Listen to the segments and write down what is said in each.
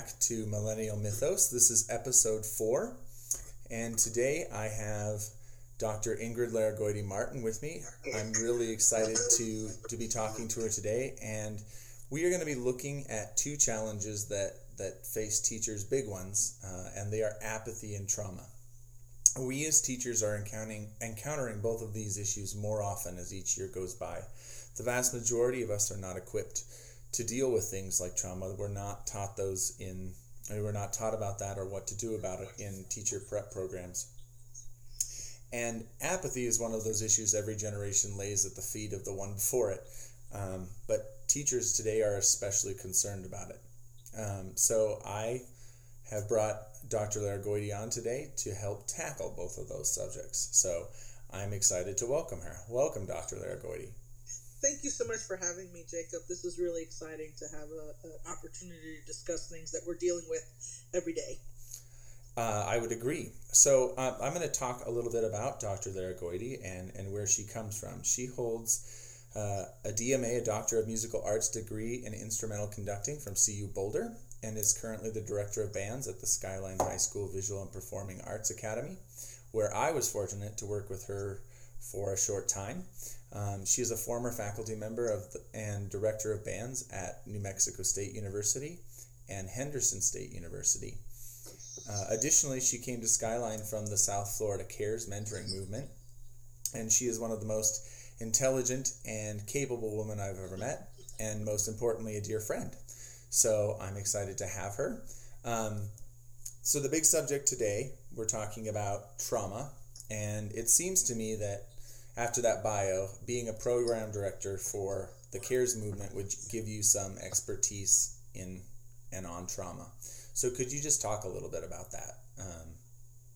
back to Millennial Mythos. This is episode four, and today I have Dr. Ingrid Laragoiti Martin with me. I'm really excited to, to be talking to her today, and we are going to be looking at two challenges that, that face teachers, big ones, uh, and they are apathy and trauma. We as teachers are encountering, encountering both of these issues more often as each year goes by. The vast majority of us are not equipped to deal with things like trauma. We're not taught those in, we're not taught about that or what to do about it in teacher prep programs. And apathy is one of those issues every generation lays at the feet of the one before it. Um, but teachers today are especially concerned about it. Um, so I have brought Dr. Laragoiti on today to help tackle both of those subjects. So I'm excited to welcome her. Welcome, Dr. Laragoiti thank you so much for having me, Jacob. This is really exciting to have an opportunity to discuss things that we're dealing with every day. Uh, I would agree. So uh, I'm going to talk a little bit about Dr. Laragoiti and, and where she comes from. She holds uh, a DMA, a Doctor of Musical Arts degree in instrumental conducting from CU Boulder, and is currently the director of bands at the Skyline High School Visual and Performing Arts Academy, where I was fortunate to work with her for a short time. Um, she is a former faculty member of the, and director of bands at New Mexico State University and Henderson State University. Uh, additionally, she came to Skyline from the South Florida CARES mentoring movement, and she is one of the most intelligent and capable women I've ever met, and most importantly, a dear friend. So I'm excited to have her. Um, so, the big subject today, we're talking about trauma, and it seems to me that after that bio, being a program director for the CARES movement would give you some expertise in and on trauma. So could you just talk a little bit about that? Um,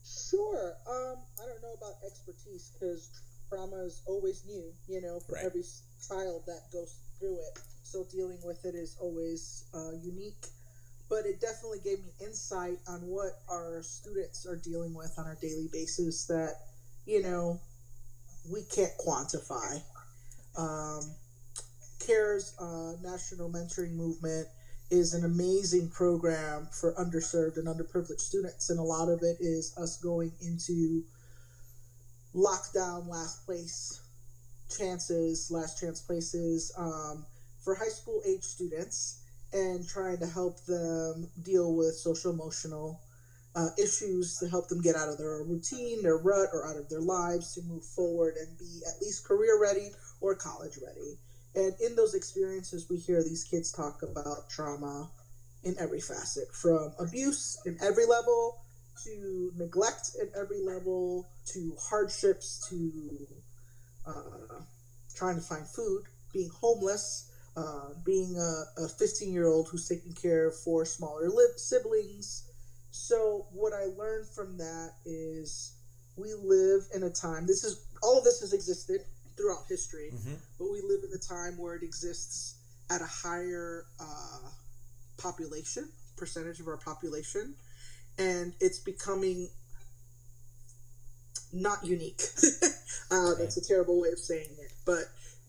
sure. Um, I don't know about expertise because trauma is always new, you know, for right. every child that goes through it. So dealing with it is always uh, unique. But it definitely gave me insight on what our students are dealing with on a daily basis that, you know, we can't quantify. Um, CARES uh, National Mentoring Movement is an amazing program for underserved and underprivileged students, and a lot of it is us going into lockdown, last place chances, last chance places um, for high school age students and trying to help them deal with social emotional uh, issues to help them get out of their routine, their rut, or out of their lives to move forward and be at least career ready or college ready. And in those experiences, we hear these kids talk about trauma in every facet from abuse in every level to neglect at every level to hardships to uh, trying to find food, being homeless, uh, being a 15 year old who's taking care of four smaller siblings, so what I learned from that is we live in a time. This is all of this has existed throughout history, mm-hmm. but we live in a time where it exists at a higher uh, population percentage of our population, and it's becoming not unique. uh, that's a terrible way of saying it, but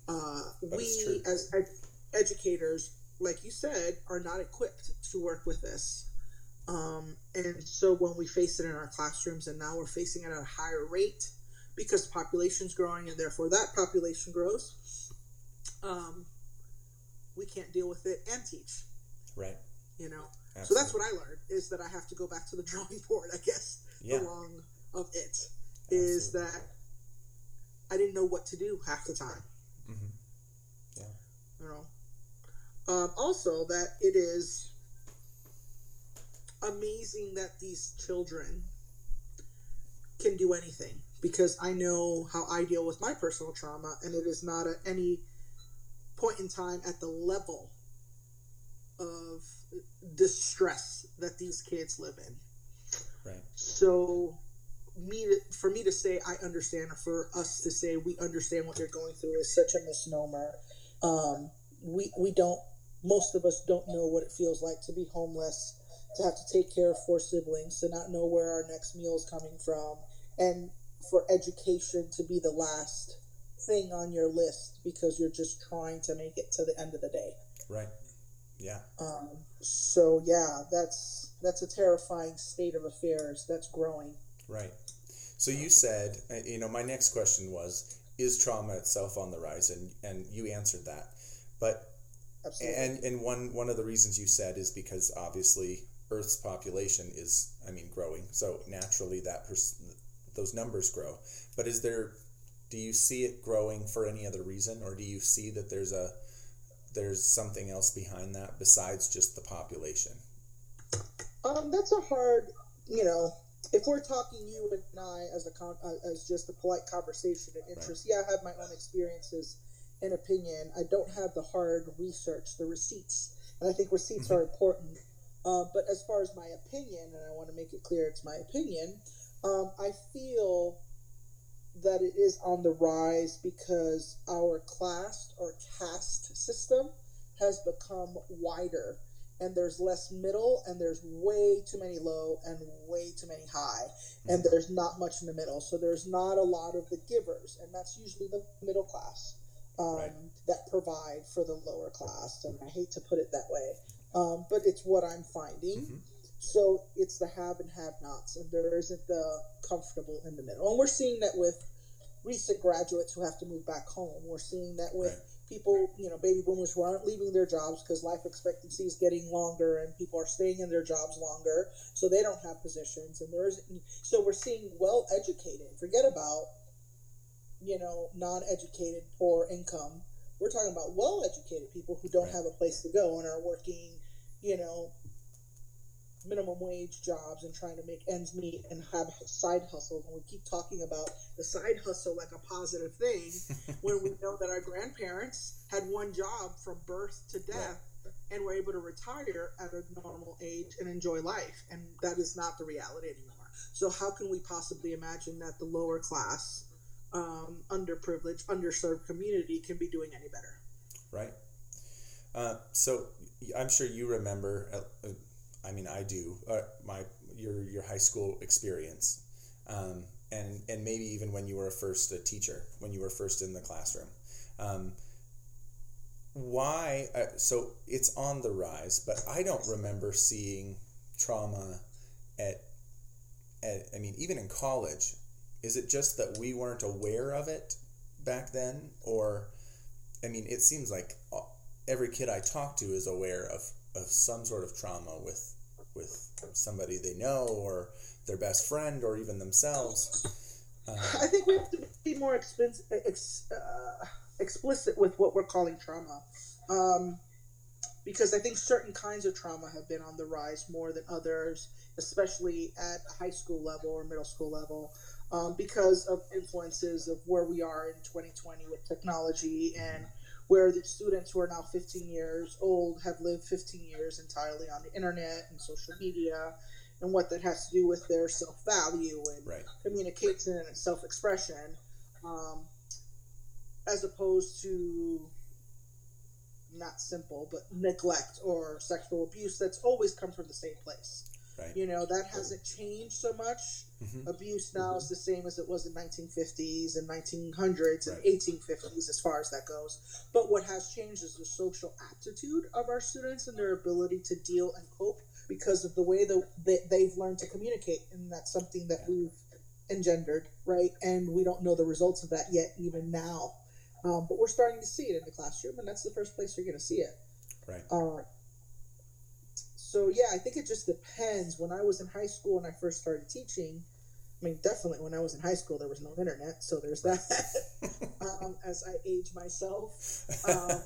uh, we as ed- educators, like you said, are not equipped to work with this. Um, and so when we face it in our classrooms, and now we're facing it at a higher rate because the population's growing, and therefore that population grows, um, we can't deal with it and teach. Right. You know. Absolutely. So that's what I learned is that I have to go back to the drawing board. I guess yeah. along of it is Absolutely. that I didn't know what to do half the time. Mm-hmm. Yeah. You know. Um, also, that it is amazing that these children can do anything because I know how I deal with my personal trauma, and it is not at any point in time at the level of distress that these kids live in. Right. So, me to, for me to say I understand, or for us to say we understand what you're going through, is such a misnomer. Um, we we don't. Most of us don't know what it feels like to be homeless to have to take care of four siblings, to not know where our next meal is coming from, and for education to be the last thing on your list because you're just trying to make it to the end of the day. Right. Yeah. Um, so yeah, that's that's a terrifying state of affairs that's growing. Right. So you said, uh, you know, my next question was, is trauma itself on the rise? And and you answered that, but Absolutely. and and one one of the reasons you said is because obviously Earth's population is, I mean, growing. So naturally that pers- those numbers grow. But is there, do you see it growing for any other reason, or do you see that there's a there's something else behind that besides just the population? Um, that's a hard, you know, if we're talking you and I as a con- uh, as just a polite conversation and interest, yeah, I have my own experiences and opinion. I don't have the hard research, the receipts, and I think receipts are important. Uh, but as far as my opinion, and I want to make it clear, it's my opinion. Um, I feel that it is on the rise because our class or caste system has become wider and there's less middle and there's way too many low and way too many high and there's not much in the middle so there's not a lot of the givers and that's usually the middle class um, Right. that provide for the lower class and i hate to put it that way um, but it's what i'm finding Mhm. so it's the have and have nots and there isn't the comfortable in the middle and we're seeing that with recent graduates who have to move back home we're seeing that with Right. people, you know, baby boomers who aren't leaving their jobs because life expectancy is getting longer and people are staying in their jobs longer, so they don't have positions. And there isn't, so we're seeing well educated. Forget about, you know, non educated, poor income. We're talking about well educated people who don't Right. have a place to go and are working, you know, minimum wage jobs and trying to make ends meet and have side hustles. And we keep talking about the side hustle like a positive thing when we know that our grandparents had one job from birth to death and were able to retire at a normal age and enjoy life. And that is not the reality anymore. So, how can we possibly imagine that the lower class, um, underprivileged, underserved community can be doing any better? right? Uh, so I'm sure you remember. Uh, uh, I mean, I do. Uh, my your your high school experience, um, and and maybe even when you were first a teacher, when you were first in the classroom. Um, why? Uh, so it's on the rise, but I don't remember seeing trauma at at. I mean, even in college, is it just that we weren't aware of it back then, or? I mean, it seems like every kid I talk to is aware of, of some sort of trauma with with somebody they know or their best friend or even themselves. Um, I think we have to be more expense, ex, uh, explicit with what we're calling trauma. Um, because I think certain kinds of trauma have been on the rise more than others, especially at high school level or middle school level, um, because of influences of where we are in 2020 with technology and where the students who are now 15 years old have lived 15 years entirely on the internet and social media and what that has to do with their self value and right. communication and self expression, um, as opposed to not simple, but neglect or sexual abuse that's always come from the same place. Right. You know, that hasn't changed so much. Mhm. Abuse now is the same as it was in 1950s and 1900s and Right. 1850s as far as that goes. But what has changed is the social aptitude of our students and their ability to deal and cope because of the way that they, they've learned to communicate. And that's something that we've engendered, right? And we don't know the results of that yet, even now. Um, but we're starting to see it in the classroom, and that's the first place you're going to see it. Right. Uh, so yeah, I think it just depends. When I was in high school and I first started teaching, I mean, definitely when I was in high school, there was no internet, so there's that. um, as I age myself, um,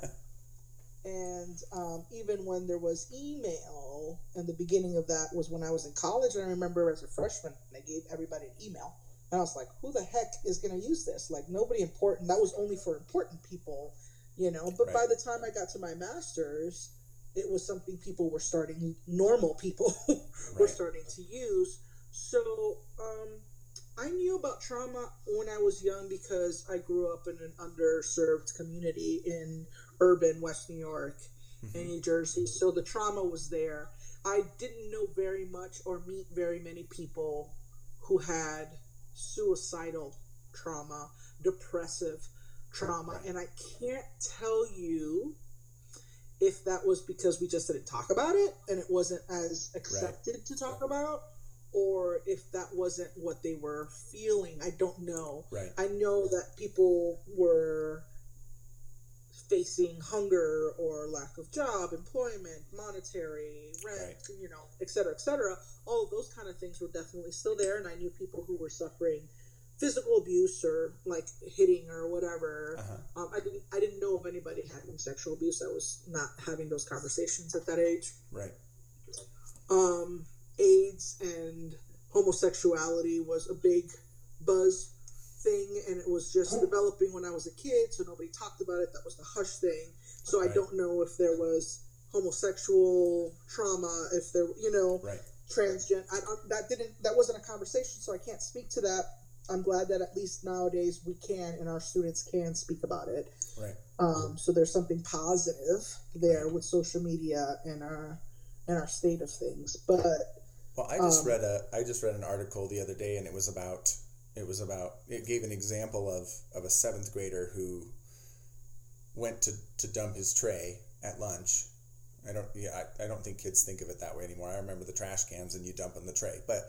and um, even when there was email, and the beginning of that was when I was in college. And I remember as a freshman, they gave everybody an email, and I was like, "Who the heck is going to use this? Like nobody important. That was only for important people." You know, but by the time I got to my master's, it was something people were starting normal people were Right. starting to use so um, i knew about trauma when i was young because i grew up in an underserved community in urban west new york and new jersey so the trauma was there i didn't know very much or meet very many people who had suicidal trauma depressive trauma Right. and i can't tell you if that was because we just didn't talk about it and it wasn't as accepted right. to talk about or if that wasn't what they were feeling i don't know right i know that people were facing hunger or lack of job employment monetary rent right. you know et cetera et cetera all of those kind of things were definitely still there and i knew people who were suffering physical abuse or like hitting or whatever. Uh-huh. Um, I didn't I didn't know of anybody having sexual abuse. I was not having those conversations at that age. Right. Um, AIDS and homosexuality was a big buzz thing, and it was just developing when I was a kid, so nobody talked about it. That was the hush thing. So right. I don't know if there was homosexual trauma, if there, you know, right. transgender. That didn't. That wasn't a conversation, so I can't speak to that I'm glad that at least nowadays we can and our students can speak about it. Right. Um, so there's something positive there with social media and our and our state of things. But well, I just um, read a I just read an article the other day, and it was about it was about it gave an example of of a seventh grader who went to to dump his tray at lunch. I don't yeah I, I don't think kids think of it that way anymore. I remember the trash cans and you dump in the tray, but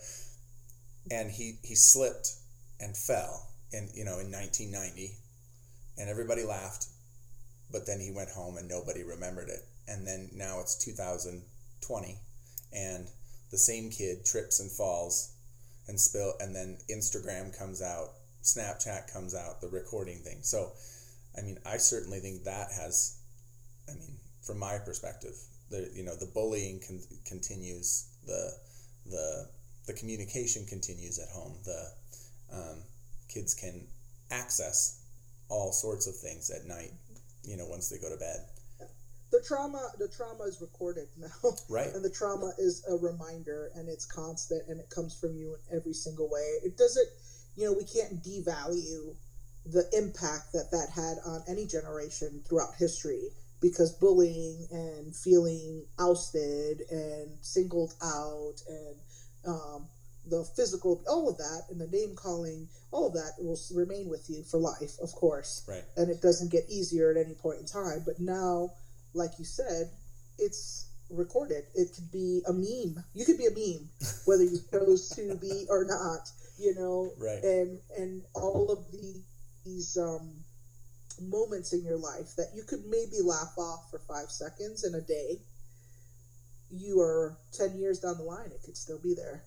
and he he slipped and fell in you know in 1990 and everybody laughed but then he went home and nobody remembered it. And then now it's 2020 and the same kid trips and falls and spill and then Instagram comes out Snapchat comes out the recording thing. So I mean I certainly think that has I mean from my perspective the you know the bullying con- continues the the the communication continues at home the um, kids can access all sorts of things at night, you know, once they go to bed. The trauma, the trauma is recorded now, right? And the trauma is a reminder, and it's constant, and it comes from you in every single way. It doesn't, you know, we can't devalue the impact that that had on any generation throughout history because bullying and feeling ousted and singled out and um, the physical, all of that, and the name calling, all of that will remain with you for life, of course. Right. And it doesn't get easier at any point in time. But now, like you said, it's recorded. It could be a meme. You could be a meme, whether you chose to be or not. You know. Right. And and all of the, these um, moments in your life that you could maybe laugh off for five seconds in a day. You are ten years down the line. It could still be there.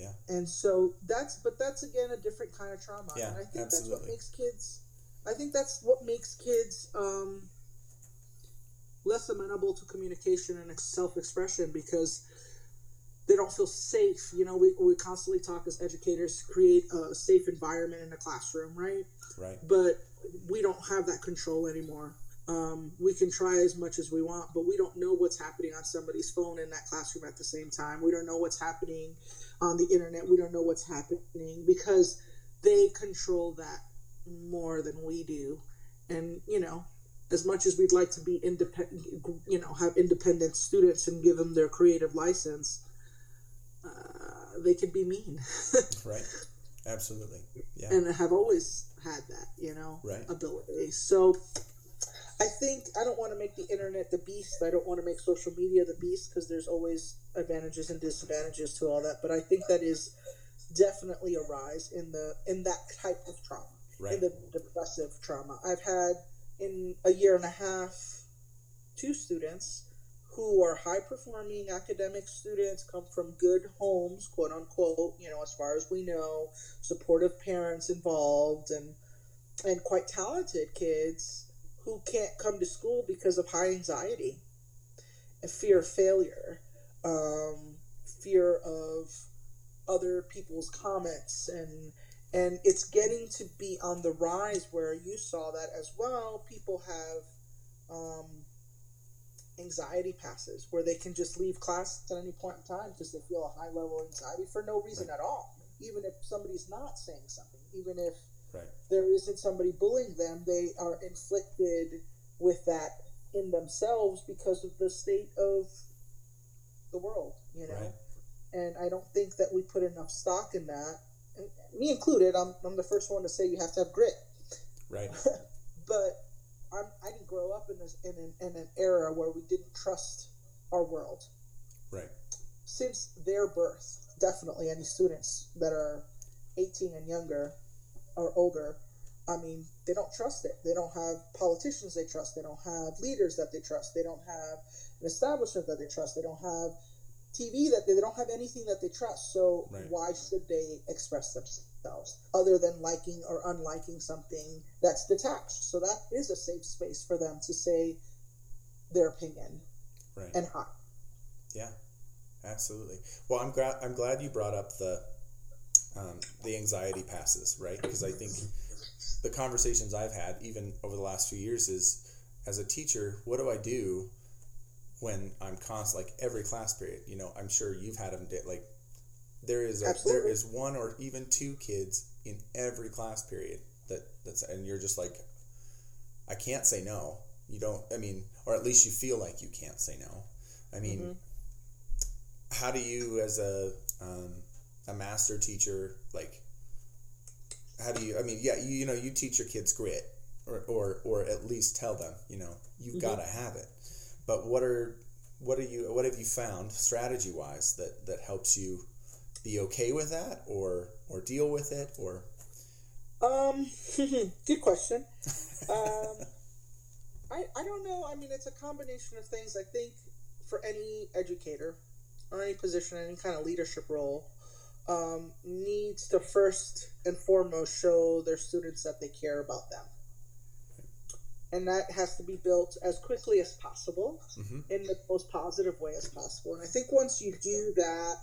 Yeah. And so that's, but that's again a different kind of trauma. Yeah, and I think absolutely. that's what makes kids, I think that's what makes kids um, less amenable to communication and self expression because they don't feel safe. You know, we, we constantly talk as educators to create a safe environment in the classroom, right? Right. But we don't have that control anymore. Um, we can try as much as we want, but we don't know what's happening on somebody's phone in that classroom at the same time. We don't know what's happening on the internet. We don't know what's happening because they control that more than we do. And, you know, as much as we'd like to be independent, you know, have independent students and give them their creative license, uh, they could be mean. right. Absolutely. Yeah. And have always had that, you know, right. ability. So I think I don't want to make the internet the beast. I don't want to make social media the beast because there's always advantages and disadvantages to all that. But I think that is definitely a rise in the in that type of trauma, right. in the depressive trauma. I've had in a year and a half two students who are high performing academic students, come from good homes, quote unquote, you know, as far as we know, supportive parents involved and and quite talented kids who can't come to school because of high anxiety and fear of failure, um, fear of other people's comments and and it's getting to be on the rise where you saw that as well. People have um, anxiety passes where they can just leave class at any point in time because they feel a high level of anxiety for no reason at all. Even if somebody's not saying something even if Right. There isn't somebody bullying them. They are inflicted with that in themselves because of the state of the world, you know. Right. And I don't think that we put enough stock in that. And me included, I'm, I'm the first one to say you have to have grit. Right. but I'm, I didn't grow up in this, in, an, in an era where we didn't trust our world. Right. Since their birth, definitely any students that are 18 and younger or older, I mean, they don't trust it. They don't have politicians they trust. They don't have leaders that they trust. They don't have an establishment that they trust. They don't have TV that they, they don't have anything that they trust. So Right. why should they express themselves other than liking or unliking something that's detached? So that is a safe space for them to say their opinion Right. and how. Yeah, absolutely. Well, I'm glad I'm glad you brought up the um, the anxiety passes, right? Because I think the conversations I've had, even over the last few years, is as a teacher, what do I do when I'm constant, like every class period? You know, I'm sure you've had them. Like there is a, there is one or even two kids in every class period that that's and you're just like, I can't say no. You don't. I mean, or at least you feel like you can't say no. I mean Mhm. how do you as a um, a master teacher like how do you i mean yeah you, you know you teach your kids grit or, or or at least tell them you know you've Mhm. got to have it but what are what are you what have you found strategy wise that that helps you be okay with that or or deal with it or Um, good question. Um, I, I don't know. I mean, it's a combination of things. I think for any educator or any position, any kind of leadership role, um, needs to first and foremost show their students that they care about them. And that has to be built as quickly as possible Mhm. in the most positive way as possible. And I think once you do that,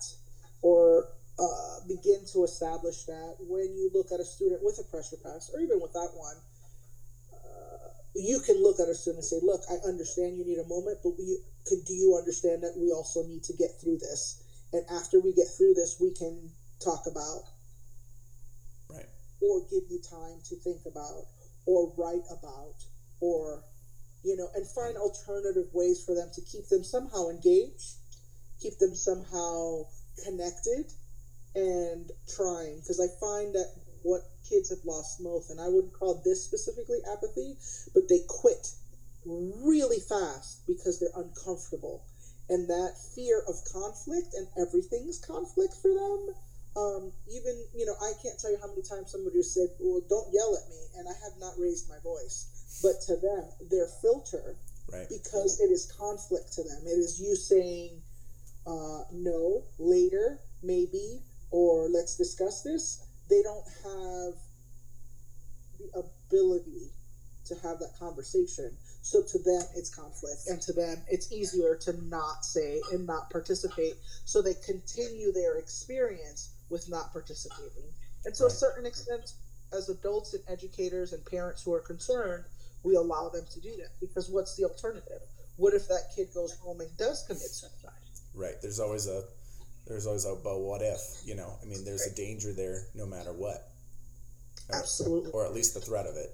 or uh, begin to establish that, when you look at a student with a pressure pass, or even without one, uh, you can look at a student and say, "Look, I understand you need a moment, but we could. Do you understand that we also need to get through this? And after we get through this, we can talk about right. or give you time to think about or write about or you know and find alternative ways for them to keep them somehow engaged keep them somehow connected and trying. Because i find that what kids have lost most and i wouldn't call this specifically apathy but they quit really fast because they're uncomfortable. And that fear of conflict and everything's conflict for them um, even you know i can't tell you how many times somebody has said well don't yell at me and i have not raised my voice. But to them their filter right. because it is conflict to them. It is you saying uh, no later maybe or let's discuss this. They don't have the ability to have that conversation. So to them it's conflict. And to them it's easier to not say and not participate. So they continue their experience with not participating. And to a certain extent as adults and educators and parents who are concerned we allow them to do that. Because what's the alternative? What if that kid goes home and does commit suicide? Right. There's always a there's always a but what if you know? I mean there's a danger there no matter what. Or- Absolutely. or at least the threat of it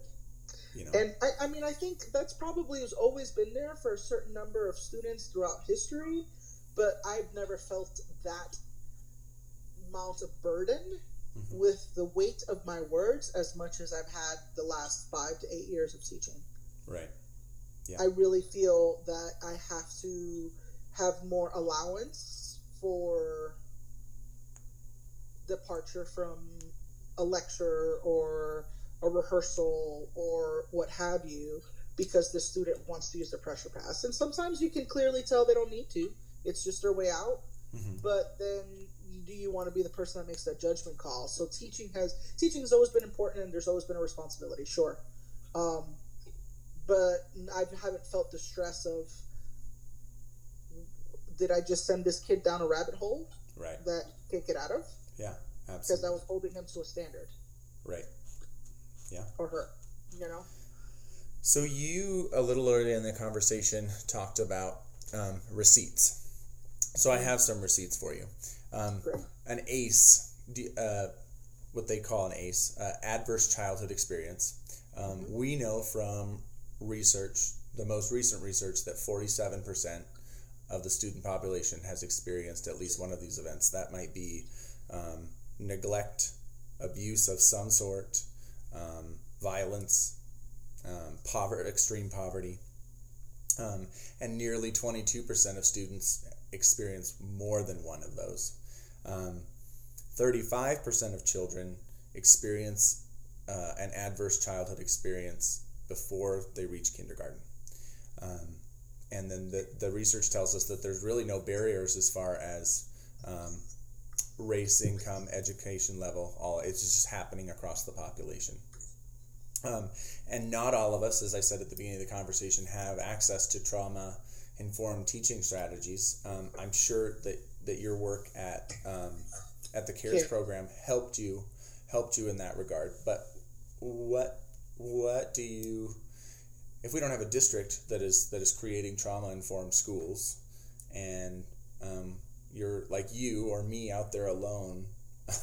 you know? And I, I mean, I think that's probably has always been there for a certain number of students throughout history, but I've never felt that amount of burden Mhm. with the weight of my words as much as I've had the last five to eight years of teaching. right Yeah. I really feel that I have to have more allowance for departure from a lecture or a rehearsal or what have you because the student wants to use the pressure pass. And sometimes you can clearly tell they don't need to. It's just their way out. Mhm. But then do you want to be the person that makes that judgment call? So teaching has teaching has always been important and there's always been a responsibility, sure. Um, but I haven't felt the stress of did I just send this kid down a rabbit hole right that can't get out of yeah absolutely. because I was holding him to a standard right Yeah. or her, you know. So you a little earlier in the conversation talked about um, receipts. So I have some receipts for you. Um, an ACE, uh, what they call an ACE, uh, adverse childhood experience. Um, We know from research, the most recent research, that forty-seven percent of the student population has experienced at least one of these events. That might be um, neglect, abuse of some sort, um, violence, um, poverty, extreme poverty. Um, and nearly 22% of students experience more than one of those. Um, 35% of children experience uh, an adverse childhood experience before they reach kindergarten. Um, and then the, the research tells us that there's really no barriers as far as um, race, income, education level. All it's just happening across the population. Um, and not all of us, as I said at the beginning of the conversation, have access to trauma informed teaching strategies. Um, I'm sure that, that your work at um, at the CARES program helped you helped you in that regard. But what what do you if we don't have a district that is that is creating trauma informed schools and um, you're like you or me out there alone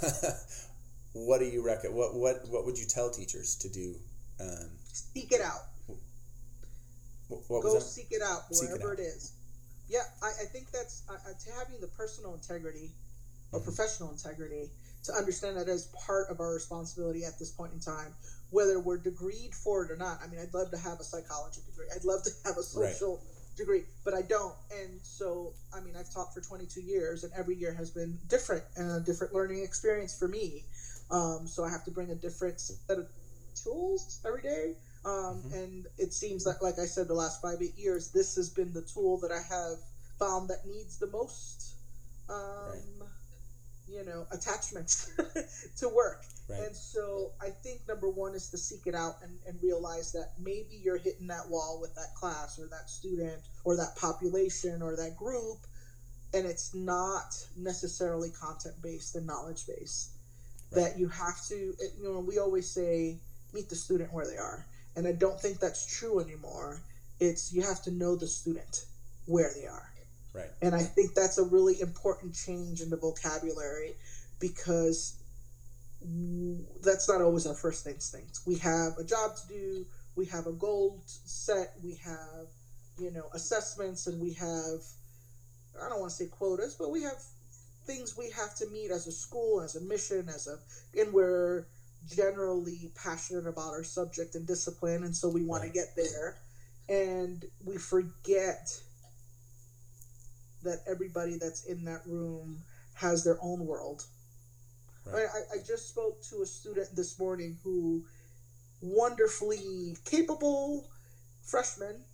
what do you reckon what what what would you tell teachers to do um, seek it out what, go seek it out wherever it, out. it is yeah i, I think that's uh, to having the personal integrity or mm-hmm. professional integrity to understand that as part of our responsibility at this point in time whether we're degreed for it or not. I mean, I'd love to have a psychology degree. I'd love to have a social right. degree, but I don't. And so, I mean, I've taught for 22 years, and every year has been different and a different learning experience for me. Um, so I have to bring a different set of tools every day. Um, mm-hmm. And it seems that, like I said, the last five, eight years, this has been the tool that I have found that needs the most, um, right. you know, attachments to work. Right. And so I think number one is to seek it out and, and realize that maybe you're hitting that wall with that class or that student or that population or that group, and it's not necessarily content based and knowledge based. Right. That you have to, you know, we always say meet the student where they are. And I don't think that's true anymore. It's you have to know the student where they are. Right. And I think that's a really important change in the vocabulary because that's not always our first instinct. We have a job to do, we have a goal set, we have, you know, assessments, and we have, I don't want to say quotas, but we have things we have to meet as a school, as a mission, as a, and we're generally passionate about our subject and discipline, and so we want right. to get there. And we forget that everybody that's in that room has their own world Right. I, I just spoke to a student this morning who wonderfully capable freshman,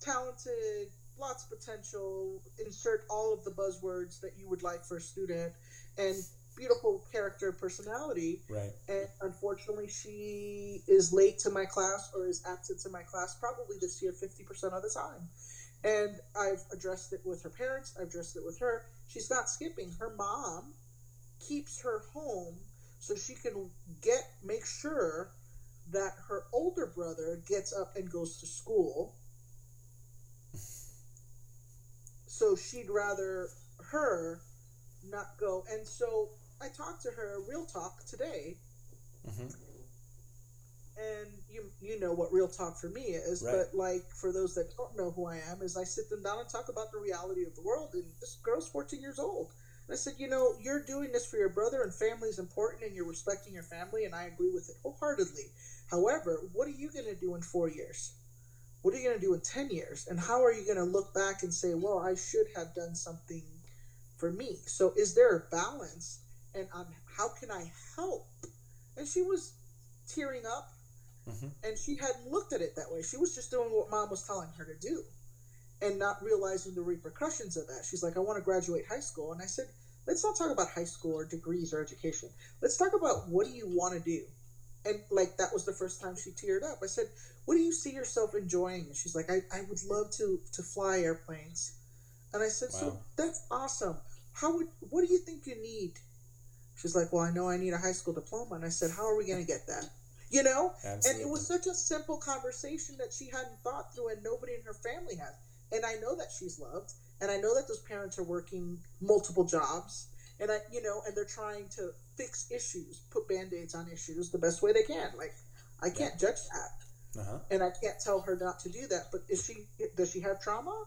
talented, lots of potential, insert all of the buzzwords that you would like for a student, and beautiful character personality. Right. And unfortunately, she is late to my class or is absent to my class probably this year 50% of the time. And I've addressed it with her parents, I've addressed it with her. She's not skipping. Her mom keeps her home so she can get make sure that her older brother gets up and goes to school. So she'd rather her not go. And so I talked to her, real talk today. Mm-hmm. And you you know what real talk for me is, right. but like for those that don't know who I am, is I sit them down and talk about the reality of the world. And this girl's 14 years old. And I said, you know, you're doing this for your brother and family is important and you're respecting your family, and I agree with it wholeheartedly. However, what are you going to do in four years? What are you going to do in 10 years? And how are you going to look back and say, well, I should have done something for me? So, is there a balance? And um, how can I help? And she was tearing up, mm-hmm. and she hadn't looked at it that way. She was just doing what mom was telling her to do and not realizing the repercussions of that. She's like, I want to graduate high school. And I said, let's not talk about high school or degrees or education. Let's talk about what do you want to do? And like that was the first time she teared up. I said, What do you see yourself enjoying? And she's like, I, I would love to to fly airplanes. And I said, wow. So that's awesome. How would what do you think you need? She's like, Well, I know I need a high school diploma. And I said, How are we gonna get that? You know? Absolutely. And it was such a simple conversation that she hadn't thought through and nobody in her family has. And I know that she's loved, and I know that those parents are working multiple jobs, and I, you know, and they're trying to fix issues, put band aids on issues the best way they can. Like, I can't yeah. judge that, uh-huh. and I can't tell her not to do that. But is she? Does she have trauma?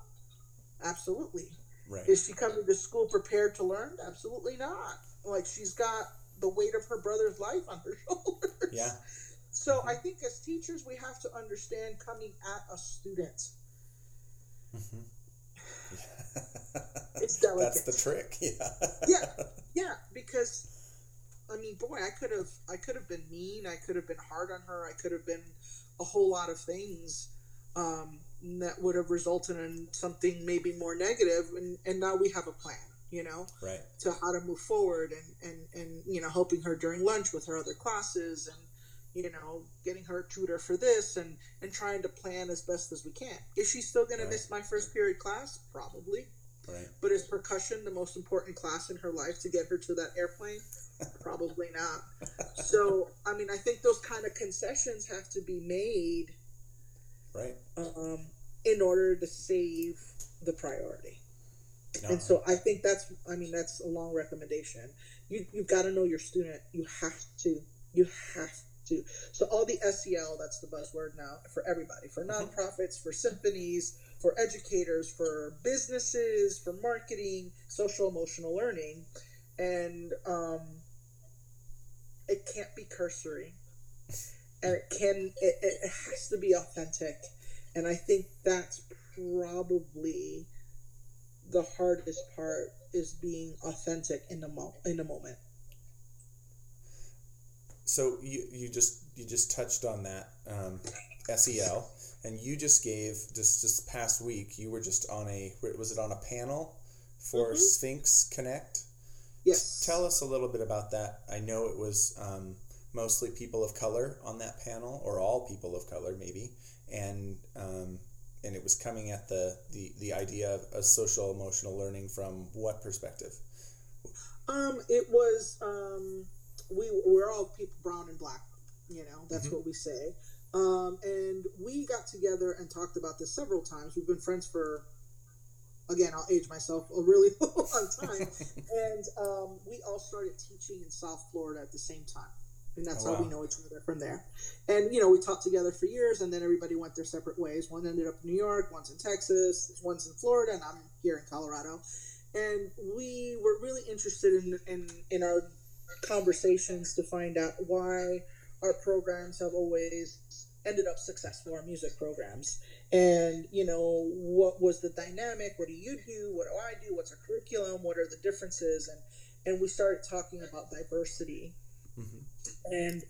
Absolutely. Right. Is she coming to school prepared to learn? Absolutely not. Like she's got the weight of her brother's life on her shoulders. Yeah. So mm-hmm. I think as teachers, we have to understand coming at a student Mm-hmm. it's delicate. That's the trick. Yeah. yeah, yeah. Because I mean, boy, I could have, I could have been mean. I could have been hard on her. I could have been a whole lot of things um, that would have resulted in something maybe more negative. And and now we have a plan, you know, right, to how to move forward and and and you know, helping her during lunch with her other classes and you know, getting her a tutor for this and and trying to plan as best as we can. Is she still going right. to miss my first period class? Probably. Right. But is percussion the most important class in her life to get her to that airplane? Probably not. So, I mean, I think those kind of concessions have to be made, right? Um, in order to save the priority. No. And so, I think that's, I mean, that's a long recommendation. You you've got to know your student. You have to. You have to. So all the SEL, that's the buzzword now for everybody, for mm-hmm. nonprofits, for symphonies, for educators, for businesses, for marketing, social emotional learning, and um, it can't be cursory, and it can it, it has to be authentic, and I think that's probably the hardest part is being authentic in the mo- in the moment so you you just you just touched on that um, SEL, and you just gave just this past week. You were just on a was it on a panel for mm-hmm. Sphinx Connect? Yes. Tell us a little bit about that. I know it was um, mostly people of color on that panel, or all people of color, maybe, and um, and it was coming at the the, the idea of a social emotional learning from what perspective? Um, it was um we we're all people brown and black. You know, that's mm-hmm. what we say. Um, and we got together and talked about this several times. We've been friends for, again, I'll age myself a really long time. and um, we all started teaching in South Florida at the same time. And that's oh, how we know each other from there. And, you know, we taught together for years, and then everybody went their separate ways. One ended up in New York, one's in Texas, one's in Florida, and I'm here in Colorado. And we were really interested in, in, in our conversations to find out why our programs have always ended up successful our music programs. And you know what was the dynamic? What do you do? What do i do? What's our curriculum? What are the differences? And and we started talking about diversity mm-hmm. and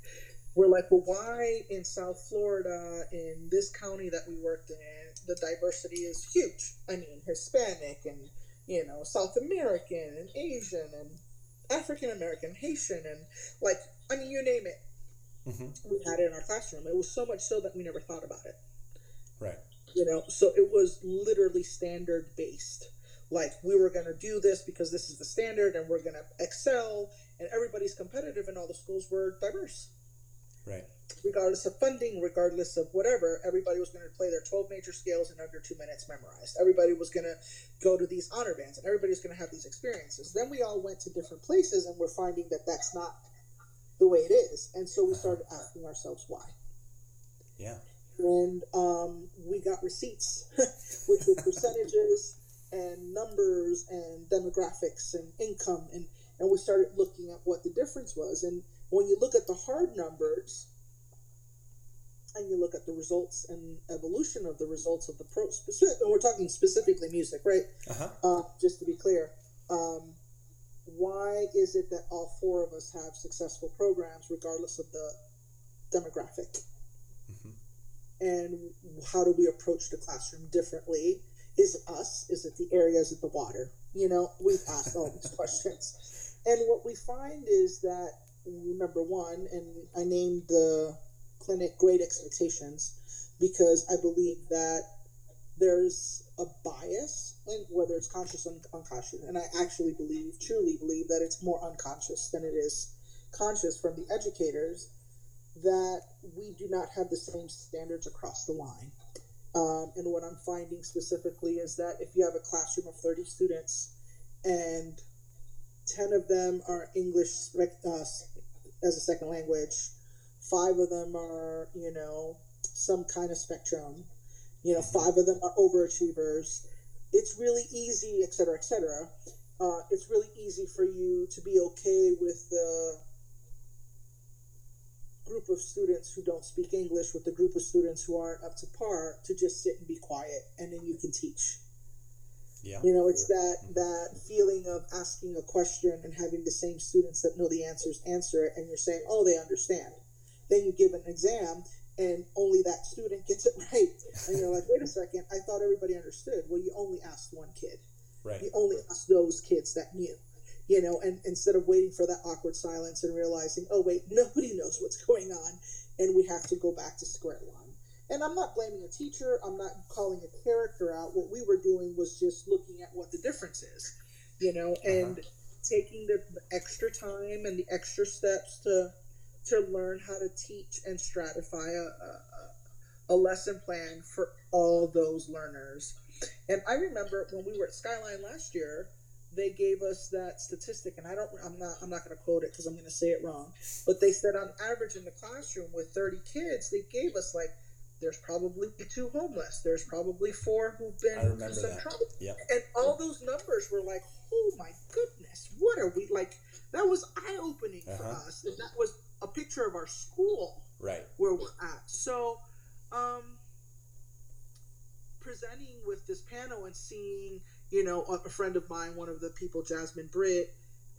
we're like well why in south florida in this county that we worked in the diversity is huge i mean hispanic and you know south american and asian and African American, Haitian, and like I mean, you name it. Mm-hmm. We had it in our classroom. It was so much so that we never thought about it. Right. You know, so it was literally standard based. Like we were going to do this because this is the standard, and we're going to excel, and everybody's competitive, and all the schools were diverse. Right regardless of funding, regardless of whatever, everybody was going to play their 12 major scales in under two minutes memorized. Everybody was going to go to these honor bands and everybody was going to have these experiences. Then we all went to different places and we're finding that that's not the way it is. And so we started asking ourselves why. Yeah. And um, we got receipts, which were percentages and numbers and demographics and income. And, and we started looking at what the difference was. And when you look at the hard numbers, and you look at the results and evolution of the results of the pro specific, and we're talking specifically music, right? Uh-huh. Uh, just to be clear, um, why is it that all four of us have successful programs regardless of the demographic? Mm-hmm. And how do we approach the classroom differently? Is it us? Is it the area? Is it the water? You know, we've asked all these questions. And what we find is that number one, and I named the clinic Great Expectations because I believe that there's a bias, and whether it's conscious or unconscious, and I actually believe, truly believe, that it's more unconscious than it is conscious from the educators that we do not have the same standards across the line. Um, and what I'm finding specifically is that if you have a classroom of 30 students and 10 of them are English uh, as a second language, five of them are, you know, some kind of spectrum, you know, five of them are overachievers. It's really easy, et cetera, et cetera. Uh, it's really easy for you to be okay with the group of students who don't speak English with the group of students who aren't up to par to just sit and be quiet, and then you can teach. Yeah. You know, it's that mm-hmm. that feeling of asking a question and having the same students that know the answers answer it, and you're saying, "Oh, they understand." Then you give an exam, and only that student gets it right, and you're like, "Wait a second, I thought everybody understood." Well, you only asked one kid. Right. You only asked those kids that knew. You know, and instead of waiting for that awkward silence and realizing, "Oh, wait, nobody knows what's going on," and we have to go back to square one. And I'm not blaming a teacher. I'm not calling a character out. What we were doing was just looking at what the difference is, you know, uh-huh. and taking the, the extra time and the extra steps to to learn how to teach and stratify a, a, a lesson plan for all those learners. And I remember when we were at Skyline last year, they gave us that statistic, and I don't, I'm not, I'm not going to quote it because I'm going to say it wrong. But they said on average in the classroom with 30 kids, they gave us like there's probably two homeless. There's probably four who've been I remember some that. trouble. Yep. And all those numbers were like, oh my goodness, what are we like? That was eye opening for Uh-huh. us, and that was a picture of our school Right. where we're at. So, um, presenting with this panel and seeing, you know, a, a friend of mine, one of the people, Jasmine Britt,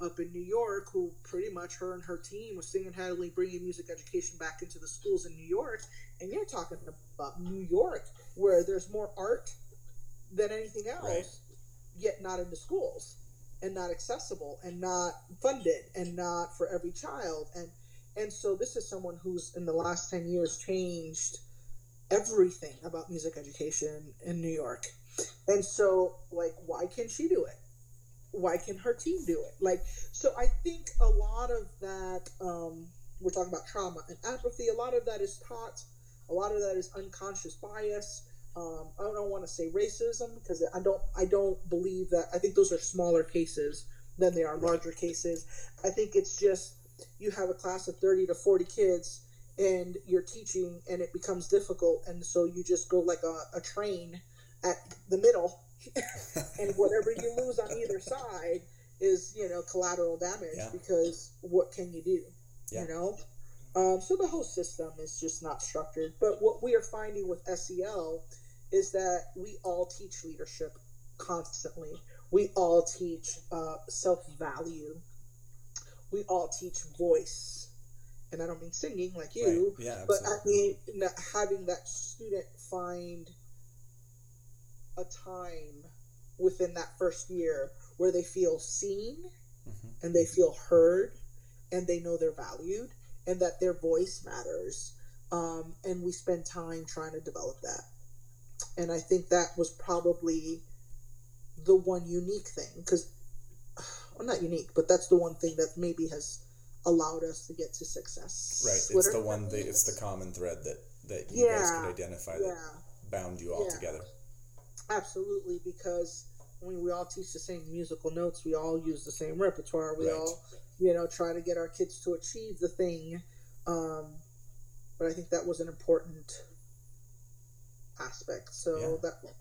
up in New York, who pretty much her and her team was single-handedly bringing music education back into the schools in New York. And you're talking about New York, where there's more art than anything else, Right. yet not in the schools and not accessible and not funded and not for every child. And and so this is someone who's in the last 10 years changed everything about music education in New York. And so like why can't she do it? Why can her team do it? Like so I think a lot of that um we're talking about trauma and apathy, a lot of that is taught, a lot of that is unconscious bias. Um, I don't want to say racism because I don't I don't believe that I think those are smaller cases than they are larger cases. I think it's just you have a class of 30 to 40 kids and you're teaching and it becomes difficult and so you just go like a, a train at the middle and whatever you lose on either side is you know collateral damage Yeah. because what can you do Yeah. you know um, so the whole system is just not structured but what we are finding with SEL is that we all teach leadership constantly we all teach uh, self-value we all teach voice and i don't mean singing like you Right. Yeah. but Absolutely. I mean, having that student find a time within that first year where they feel seen Mhm. and they feel heard and they know they're valued and that their voice matters. Um, and we spend time trying to develop that. And I think that was probably the one unique thing because, well, not unique, but that's the one thing that maybe has allowed us to get to success. Right. It's the one. that it's the common thread that that you guys could identify that yeah. bound you all Yeah. together. Absolutely, because I mean, we all teach the same musical notes. We all use the same repertoire. We Right. all, you know, try to get our kids to achieve the thing. Um, but I think that was an important aspect. So Yeah. that,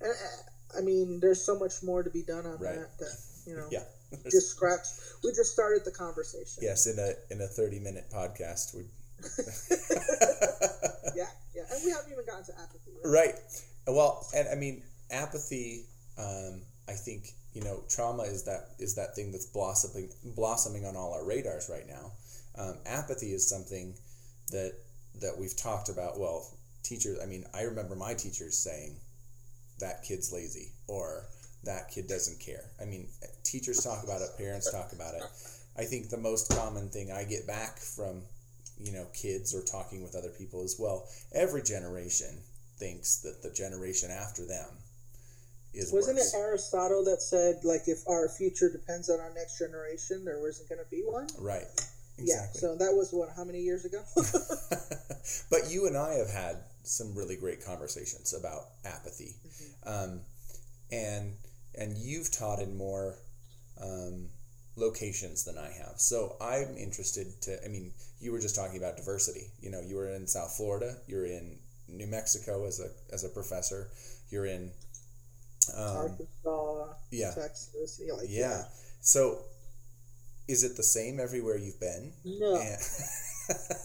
and, uh, I mean, there's so much more to be done on Right. that. That you know, Yeah. just scratch. We just started the conversation. yes. In a in a thirty minute podcast. We. yeah, yeah, and we haven't even gotten to apathy. Right? Right. Well, and I mean, apathy. Um, I think you know, trauma is that is that thing that's blossoming blossoming on all our radars right now. Um, apathy is something that that we've talked about. Well, teachers. I mean, I remember my teachers saying, "That kid's lazy," or "That kid doesn't care." I mean, teachers talk about it. Parents talk about it. I think the most common thing I get back from you know kids or talking with other people as well. Every generation thinks that the generation after them is Wasn't worse. it Aristotle that said, like, if our future depends on our next generation, there wasn't going to be one? Right. Yeah. So that was what? How many years ago? but you and I have had some really great conversations about apathy, um, and and you've taught in more um, locations than I have. So I'm interested to. I mean, you were just talking about diversity. You know, you were in South Florida. You're in New Mexico as a as a professor. You're in. Um, Arkansas, yeah. Texas. Yeah. Like, yeah. So, is it the same everywhere you've been? No. And-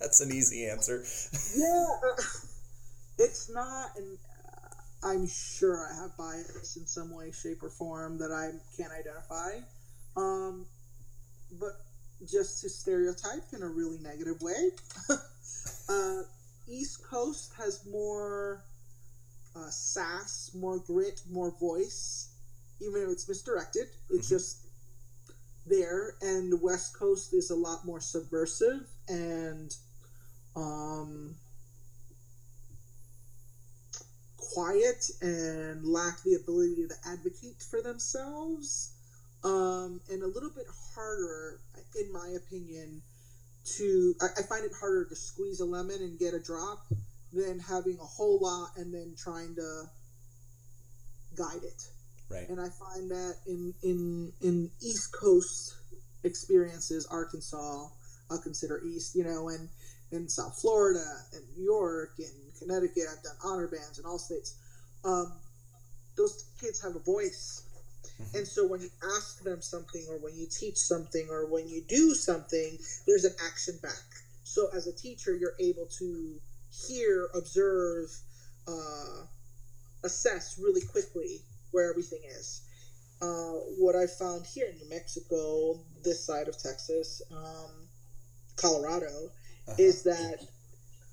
That's an easy answer. yeah, uh, it's not, and uh, I'm sure I have bias in some way, shape, or form that I can't identify. Um, but just to stereotype in a really negative way, uh, East Coast has more uh, sass, more grit, more voice. Even if it's misdirected, it's Mhm. just there. And the West Coast is a lot more subversive and um, quiet and lack the ability to advocate for themselves. Um, and a little bit harder, in my opinion, to I, I find it harder to squeeze a lemon and get a drop than having a whole lot and then trying to guide it. Right. And I find that in in in East Coast experiences, Arkansas, I'll consider East, you know, and in South Florida and New York and Connecticut, I've done honor bands in all states. Um, those kids have a voice. Mhm. And so when you ask them something or when you teach something or when you do something, there's an action back. So as a teacher, you're able to hear, observe, uh, assess really quickly where everything is. Uh, what I found here in New Mexico, this side of Texas, um, Colorado, Uh-huh. is that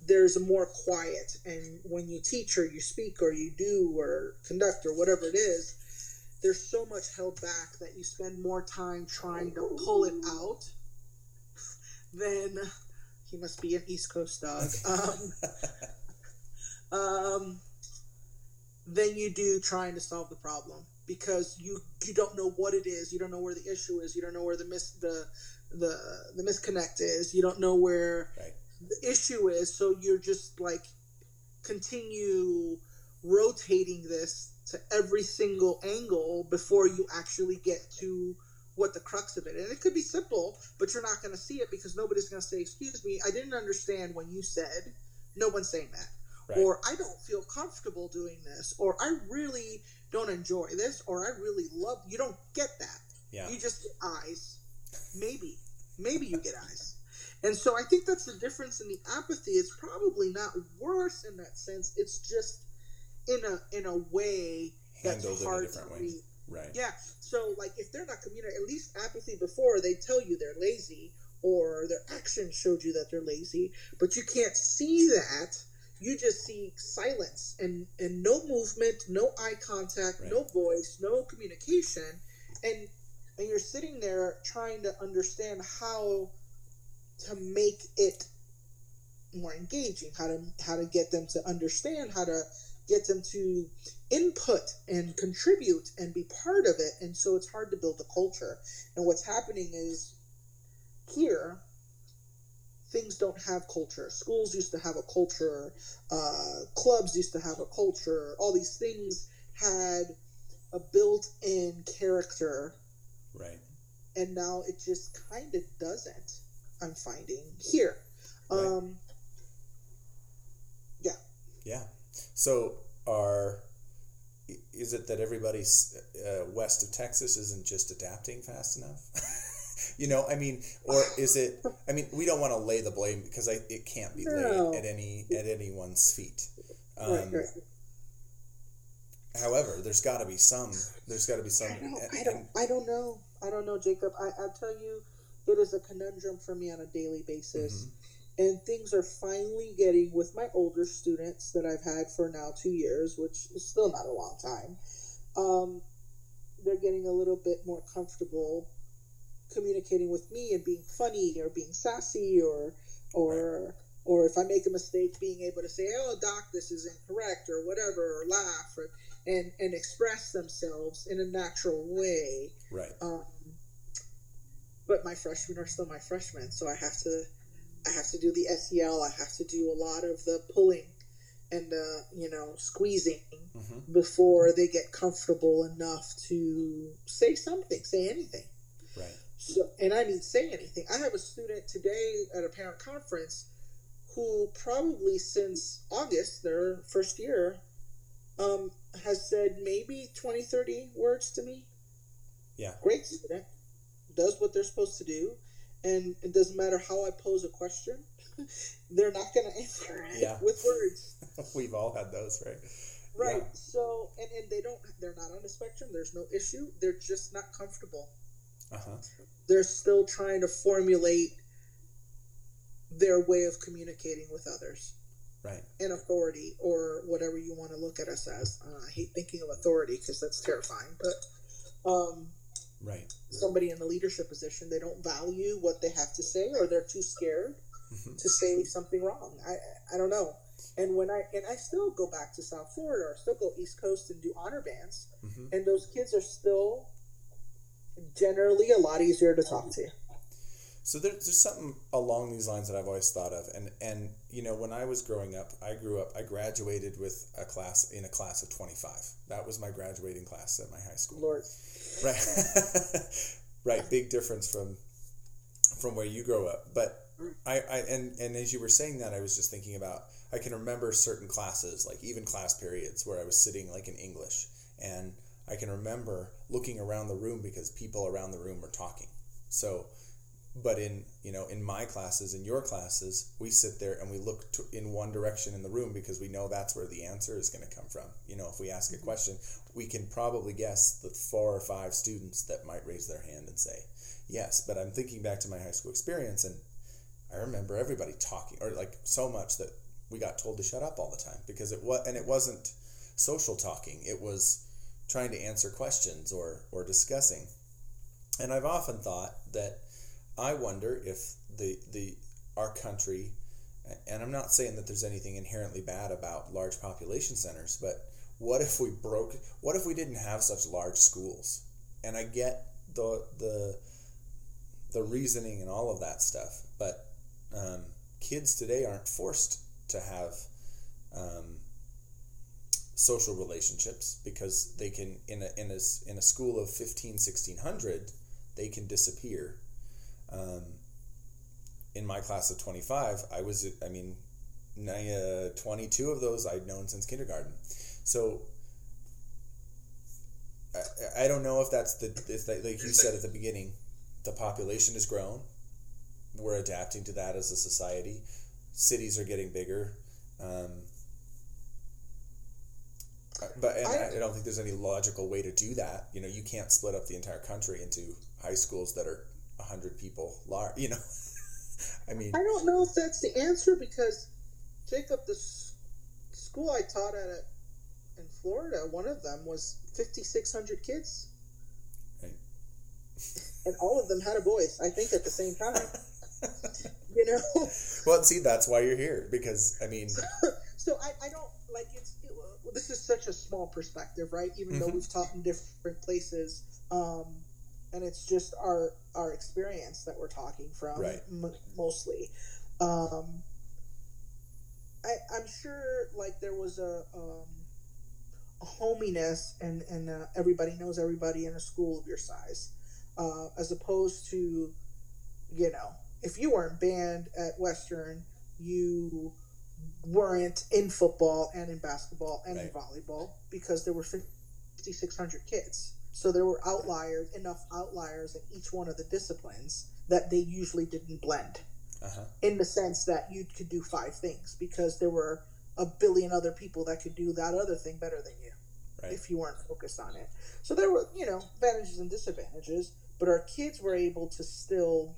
there's more quiet and when you teach or you speak or you do or conduct or whatever it is there's so much held back that you spend more time trying to pull it out than he must be an east coast dog. Um, um, than you do trying to solve the problem because you you don't know what it is. You don't know where the issue is. You don't know where the mis the the the misconnect is. You don't know where Right. the issue is. So you're just like continue rotating this to every single angle before you actually get to what the crux of it and it could be simple but you're not going to see it because nobody's going to say excuse me i didn't understand when you said no one's saying that Right. or i don't feel comfortable doing this or i really don't enjoy this or i really love you don't get that yeah. you just get eyes. Maybe. Maybe you get eyes. And so I think that's the difference in the apathy. It's probably not worse in that sense. It's just in a in a way that's Handled hard different to way. read. Right. Yeah. So like if they're not communicating, at least apathy before they tell you they're lazy or their actions showed you that they're lazy, but you can't see that. You just see silence and and no movement, no eye contact, Right. no voice, no communication, and and you're sitting there trying to understand how to make it more engaging, how to how to get them to understand, how to get them to input and contribute and be part of it. And so it's hard to build a culture. And what's happening is here things don't have culture. Schools used to have a culture, uh, clubs used to have a culture, all these things had a built in character Right. and now it just kind of doesn't. I'm finding here. Right. Um, Yeah. So are is it that everybody's uh, west of Texas isn't just adapting fast enough? you know, I mean, or is it? I mean, we don't want to lay the blame because I, it can't be No. laid at any at anyone's feet. Um, right, right. However, there's got to be some. There's got to be some. I don't, I don't, I don't know. I don't know, Jacob. I, I tell you, it is a conundrum for me on a daily basis. Mhm. And things are finally getting with my older students that I've had for now two years, which is still not a long time. Um, they're getting a little bit more comfortable communicating with me and being funny or being sassy or or or if I make a mistake, being able to say, "Oh, doc, this is incorrect," or whatever, or laugh, or and and express themselves in a natural way. Right. Um, but my freshmen are still my freshmen, so I have to, I have to do the SEL. I have to do a lot of the pulling and uh, you know squeezing hmm before they get comfortable enough to say something, say anything. Right. So, and I mean say anything. I have a student today at a parent conference who probably since August, their first year, um, has said maybe 20, 30 words to me. Yeah. Great student, does what they're supposed to do, and it doesn't matter how I pose a question. they're not going to answer it Yeah. with words. We've all had those, right? Right. Yeah. So, and, and they don't, they're not on the spectrum. There's no issue. They're just not comfortable. Uh huh. They're still trying to formulate their way of communicating with others Right. and authority or whatever you want to look at us as. Uh, I hate thinking of authority because that's terrifying, but um, Right. somebody in the leadership position, they don't value what they have to say or they're too scared Mhm. to say something wrong. I, I don't know. And when I and I still go back to South Florida or still go East Coast and do honor bands, Mhm. and those kids are still generally a lot easier to talk to. So there, there's something along these lines that I've always thought of, and and you know when I was growing up, I grew up, I graduated with a class in a class of 25. That was my graduating class at my high school. Lord, Right, right. Big difference from from where you grow up. But I, I and and as you were saying that, I was just thinking about. I can remember certain classes, like even class periods, where I was sitting like in English, and I can remember looking around the room because people around the room were talking. So, but in you know in my classes, in your classes, we sit there and we look to, in one direction in the room because we know that's where the answer is going to come from. You know, if we ask a mm-hmm. question, we can probably guess the four or five students that might raise their hand and say yes. But I'm thinking back to my high school experience, and I remember everybody talking, or like so much that we got told to shut up all the time because it was, and it wasn't social talking. It was trying to answer questions or or discussing. And I've often thought that I wonder if the the our country, and I'm not saying that there's anything inherently bad about large population centers, but what if we broke? What if we didn't have such large schools? And I get the the the reasoning and all of that stuff, but um, kids today aren't forced to have um, social relationships because they can in a in a in a school of 15 1600 they can disappear um, in my class of 25 i was i mean uh, 22 of those i'd known since kindergarten. So I, I don't know if that's the if that, like you said at the beginning the population has grown. We're adapting to that as a society. Cities are getting bigger. Um, but and I, I- I don't think there's any logical way to do that. You know, you can't split up the entire country into high schools that are hundred people large. You know, I mean, I don't know if that's the answer because Jacob, the s- school I taught at it in Florida, one of them was 5,600 kids. Right. And all of them had a voice, I think, at the same time. you know? well, see, that's why you're here because I mean, so I, I don't like it's it, well, this is such a small perspective right even though Mhm. we've taught in different places um, and it's just our our experience that we're talking from Right. m- mostly. Um, I, i'm sure like there was a um, a hominess and and uh, everybody knows everybody in a school of your size uh, as opposed to you know if you weren't band at western you weren't in football and in basketball and in volleyball because there were 5600 kids so there were outliers enough outliers in each one of the disciplines that they usually didn't blend uh-huh. in the sense that you could do five things because there were a billion other people that could do that other thing better than you right, if you weren't focused on it. So there were, you know, advantages and disadvantages, but our kids were able to still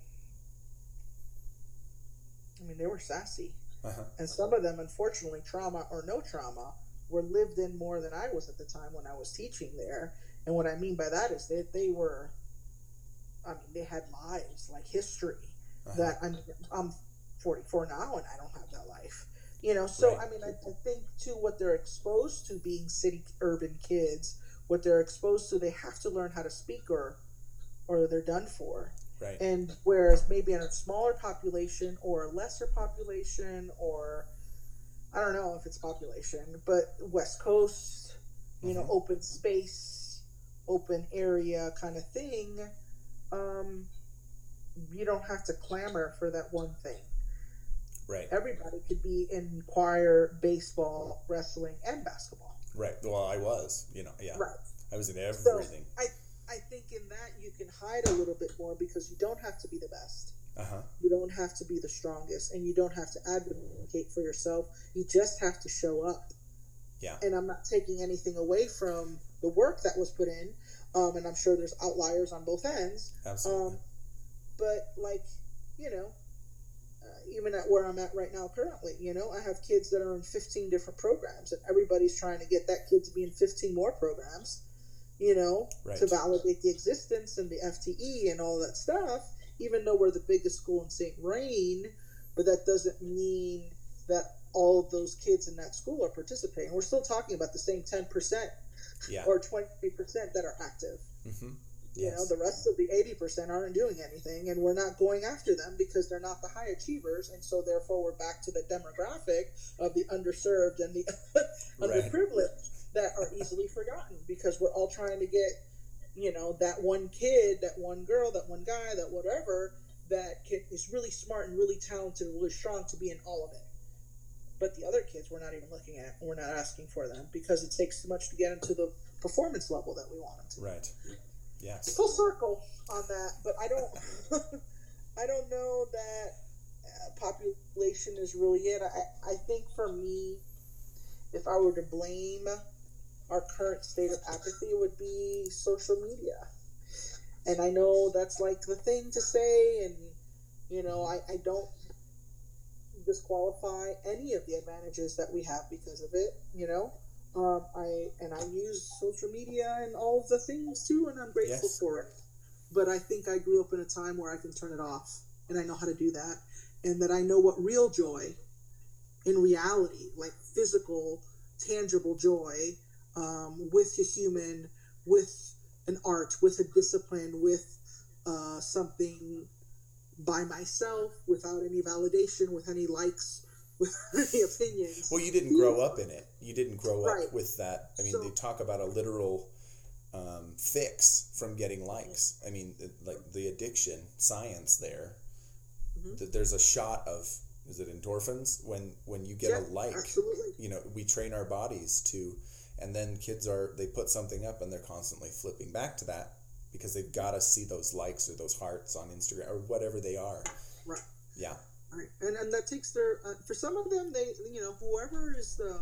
I mean, they were sassy. uh-huh. And some of them, unfortunately, trauma or no trauma, were lived in more than I was at the time when I was teaching there. And what I mean by that is that they were, I mean, they had lives, like history, Uh-huh. that I'm, I'm 44 now and I don't have that life. You know, so Right. I mean, I, I think too, what they're exposed to being city urban kids, what they're exposed to, they have to learn how to speak or, or they're done for. right, And whereas maybe in a smaller population or a lesser population or I don't know if it's population, but West Coast, you know, Mhm. open space, open area kind of thing, um, you don't have to clamor for that one thing. right, Everybody could be in choir, baseball, wrestling, and basketball. right. Well, I was, you know, yeah, Right. I was in everything. So. I, I think in that you can hide a little bit more because you don't have to be the best. Uh huh. You don't have to be the strongest and you don't have to advocate for yourself. You just have to show up. Yeah. And I'm not taking anything away from the work that was put in. Um, and I'm sure there's outliers on both ends. Absolutely. Um, but like, you know, uh, even at where I'm at right now currently, you know, I have kids that are in 15 different programs, and everybody's trying to get that kid to be in 15 more programs, you know, Right. to validate the existence and the FTE and all that stuff. Even though we're the biggest school in St. Vrain, but that doesn't mean that all of those kids in that school are participating. We're still talking about the same 10% yeah. or 20% that are active. mm-hmm. You know, the rest of the 80% aren't doing anything, and we're not going after them because they're not the high achievers, and so therefore we're back to the demographic of the underserved and the underprivileged that are easily forgotten because we're all trying to get, you know, that one kid, that one girl, that one guy, that whatever that can, is really smart and really talented and really strong to be in all of it. But the other kids, we're not even looking at, we're not asking for them because it takes too much to get into the performance level that we want them to Right. Yes. full circle on that, but I don't, I don't know that uh, population is really it. I, I think for me, if I were to blame our current state of apathy, it would be social media. And I know that's like the thing to say, and you know, I, I don't disqualify any of the advantages that we have because of it. You know, um, I and I use social media and all of the things too, and I'm grateful Yes. for it. But I think I grew up in a time where I can turn it off, and I know how to do that, and that I know what real joy, in reality, like physical, tangible joy, um, with a human, with an art, with a discipline, with uh, something by myself, without any validation, with any likes, with any opinions. Well, you didn't grow up in it. You didn't grow up Right. with that. I mean, So- they talk about a literal um, fix from getting likes. I mean, like the addiction science there. Mhm. That there's a shot of is it endorphins when when you get a like. absolutely. You know, we train our bodies to, and then kids are they put something up and they're constantly flipping back to that because they've got to see those likes or those hearts on Instagram or whatever they are. Right. Yeah. Right, and and that takes their uh, for some of them they you know whoever is the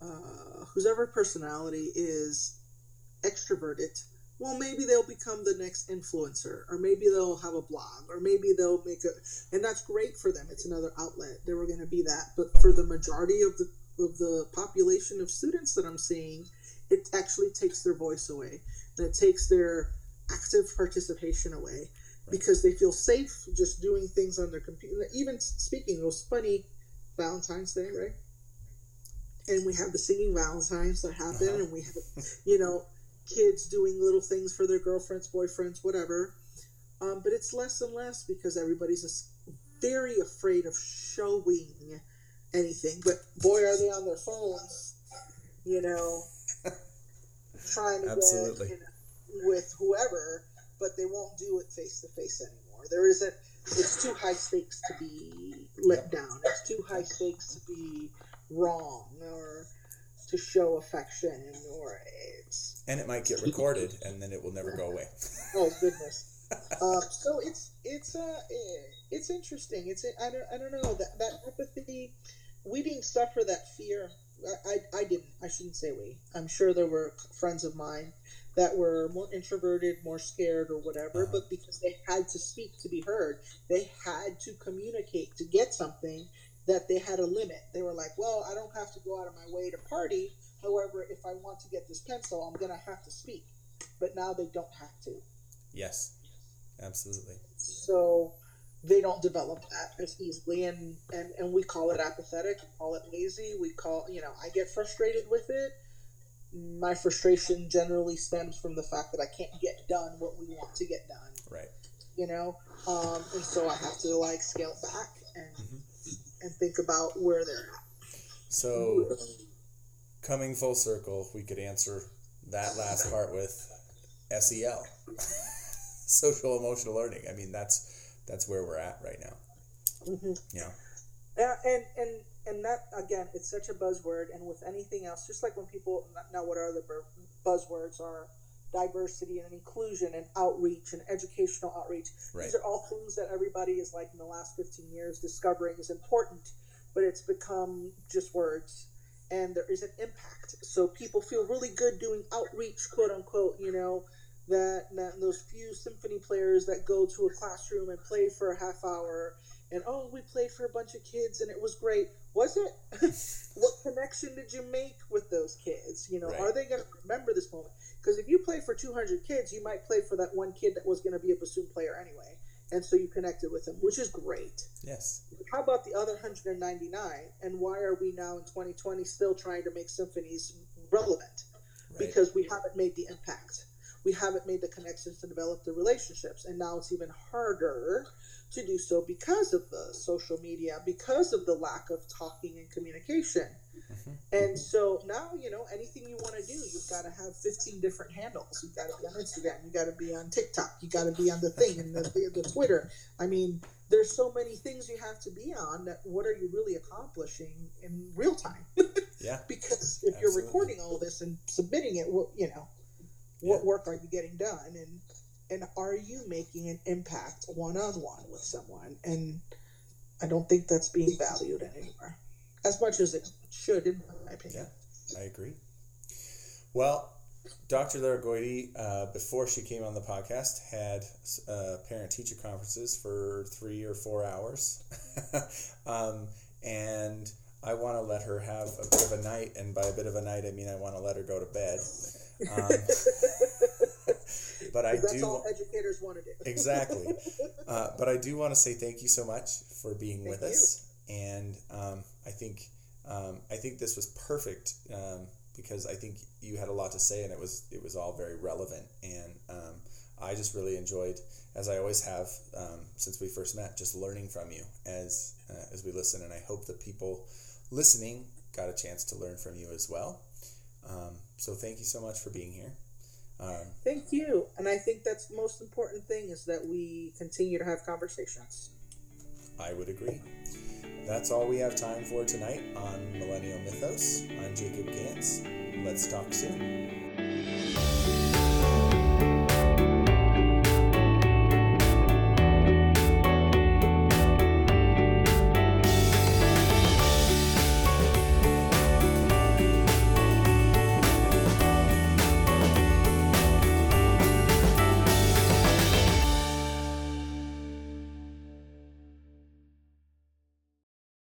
uh, whoever personality is extroverted. Well, maybe they'll become the next influencer, or maybe they'll have a blog, or maybe they'll make a, and that's great for them. It's another outlet. They were going to be that, but for the majority of the of the population of students that I'm seeing, it actually takes their voice away, it takes their active participation away because they feel safe just doing things on their computer. Even speaking, it was funny Valentine's Day, right? And we have the singing Valentines that happen, Uh-huh. and we have, you know, kids doing little things for their girlfriends, boyfriends, whatever. Um, but it's less and less because everybody's just very afraid of showing anything. But boy, are they on their phones, you know, trying to Absolutely. get you know, with whoever, but they won't do it face to face anymore. There isn't. It's too high stakes to be let down. It's too high stakes to be wrong or to show affection or it's And it might get recorded and then it will never go away. oh goodness. uh, so it's it's uh eh, it's interesting. It's I don't I don't know that that apathy. We didn't suffer that fear. I, I, I didn't. I shouldn't say we. I'm sure there were friends of mine that were more introverted, more scared, or whatever. Uh-huh. But because they had to speak to be heard, they had to communicate to get something. That they had a limit. They were like, "Well, I don't have to go out of my way to party. However, if I want to get this pencil, I'm gonna have to speak." But now they don't have to Yes. Absolutely. so they don't develop that as easily and, and and we call it apathetic we call it lazy we call you know i get frustrated with it my frustration generally stems from the fact that i can't get done what we want to get done Right. you know um, and so i have to like scale back and Mhm. and think about where they're at So, coming full circle, we could answer that last part with SEL, social emotional learning. I mean, that's that's where we're at right now. hmm Yeah. Yeah, and and and that again, it's such a buzzword. And with anything else, just like when people now, what are the buzzwords are diversity and inclusion and outreach and educational outreach. Right. These are all things that everybody is like in the last 15 years discovering is important, but it's become just words and there is an impact. So people feel really good doing outreach, quote unquote, you know, that, that those few symphony players that go to a classroom and play for a half hour and oh, we played for a bunch of kids and it was great. Was it? what connection did you make with those kids? You know, Right. are they going to remember this moment? Because if you play for 200 kids, you might play for that one kid that was going to be a bassoon player anyway. And so you connected with him, which is great. Yes. How about the other 199? And why are we now in 2020 still trying to make symphonies relevant? Right. Because we haven't made the impact. We haven't made the connections to develop the relationships. And now it's even harder to do so because of the social media, because of the lack of talking and communication. Mhm. And so now, you know, anything you want to do, you've got to have 15 different handles. You've got to be on Instagram. You got to be on TikTok. You got to be on the thing and the, the, the Twitter. I mean, there's so many things you have to be on that what are you really accomplishing in real time? Yeah. because if you're recording all this and submitting it, what you know, what Yeah. work are you getting done, and and are you making an impact one on one with someone? And I don't think that's being valued anymore as much as it should, in my opinion. Yeah, I agree. Well, Dr. Lara Goiti, uh, before she came on the podcast, had uh, parent teacher conferences for three or four hours. um, and I want to let her have a bit of a night. And by a bit of a night, I mean I want to let her go to bed. Um, but I that's do. all educators want to do. Exactly. Uh, but I do want to say thank you so much for being with Thank us, and um, I think um, I think this was perfect um, because I think you had a lot to say, and it was it was all very relevant, and um, I just really enjoyed, as I always have um, since we first met, just learning from you as uh, as we listen, and I hope that people listening got a chance to learn from you as well. Um, so thank you so much for being here. Um, Thank you, and I think that's the most important thing is that we continue to have conversations. I would agree. That's all we have time for tonight on Millennial Mythos. I'm Jacob Gantz. Let's talk soon.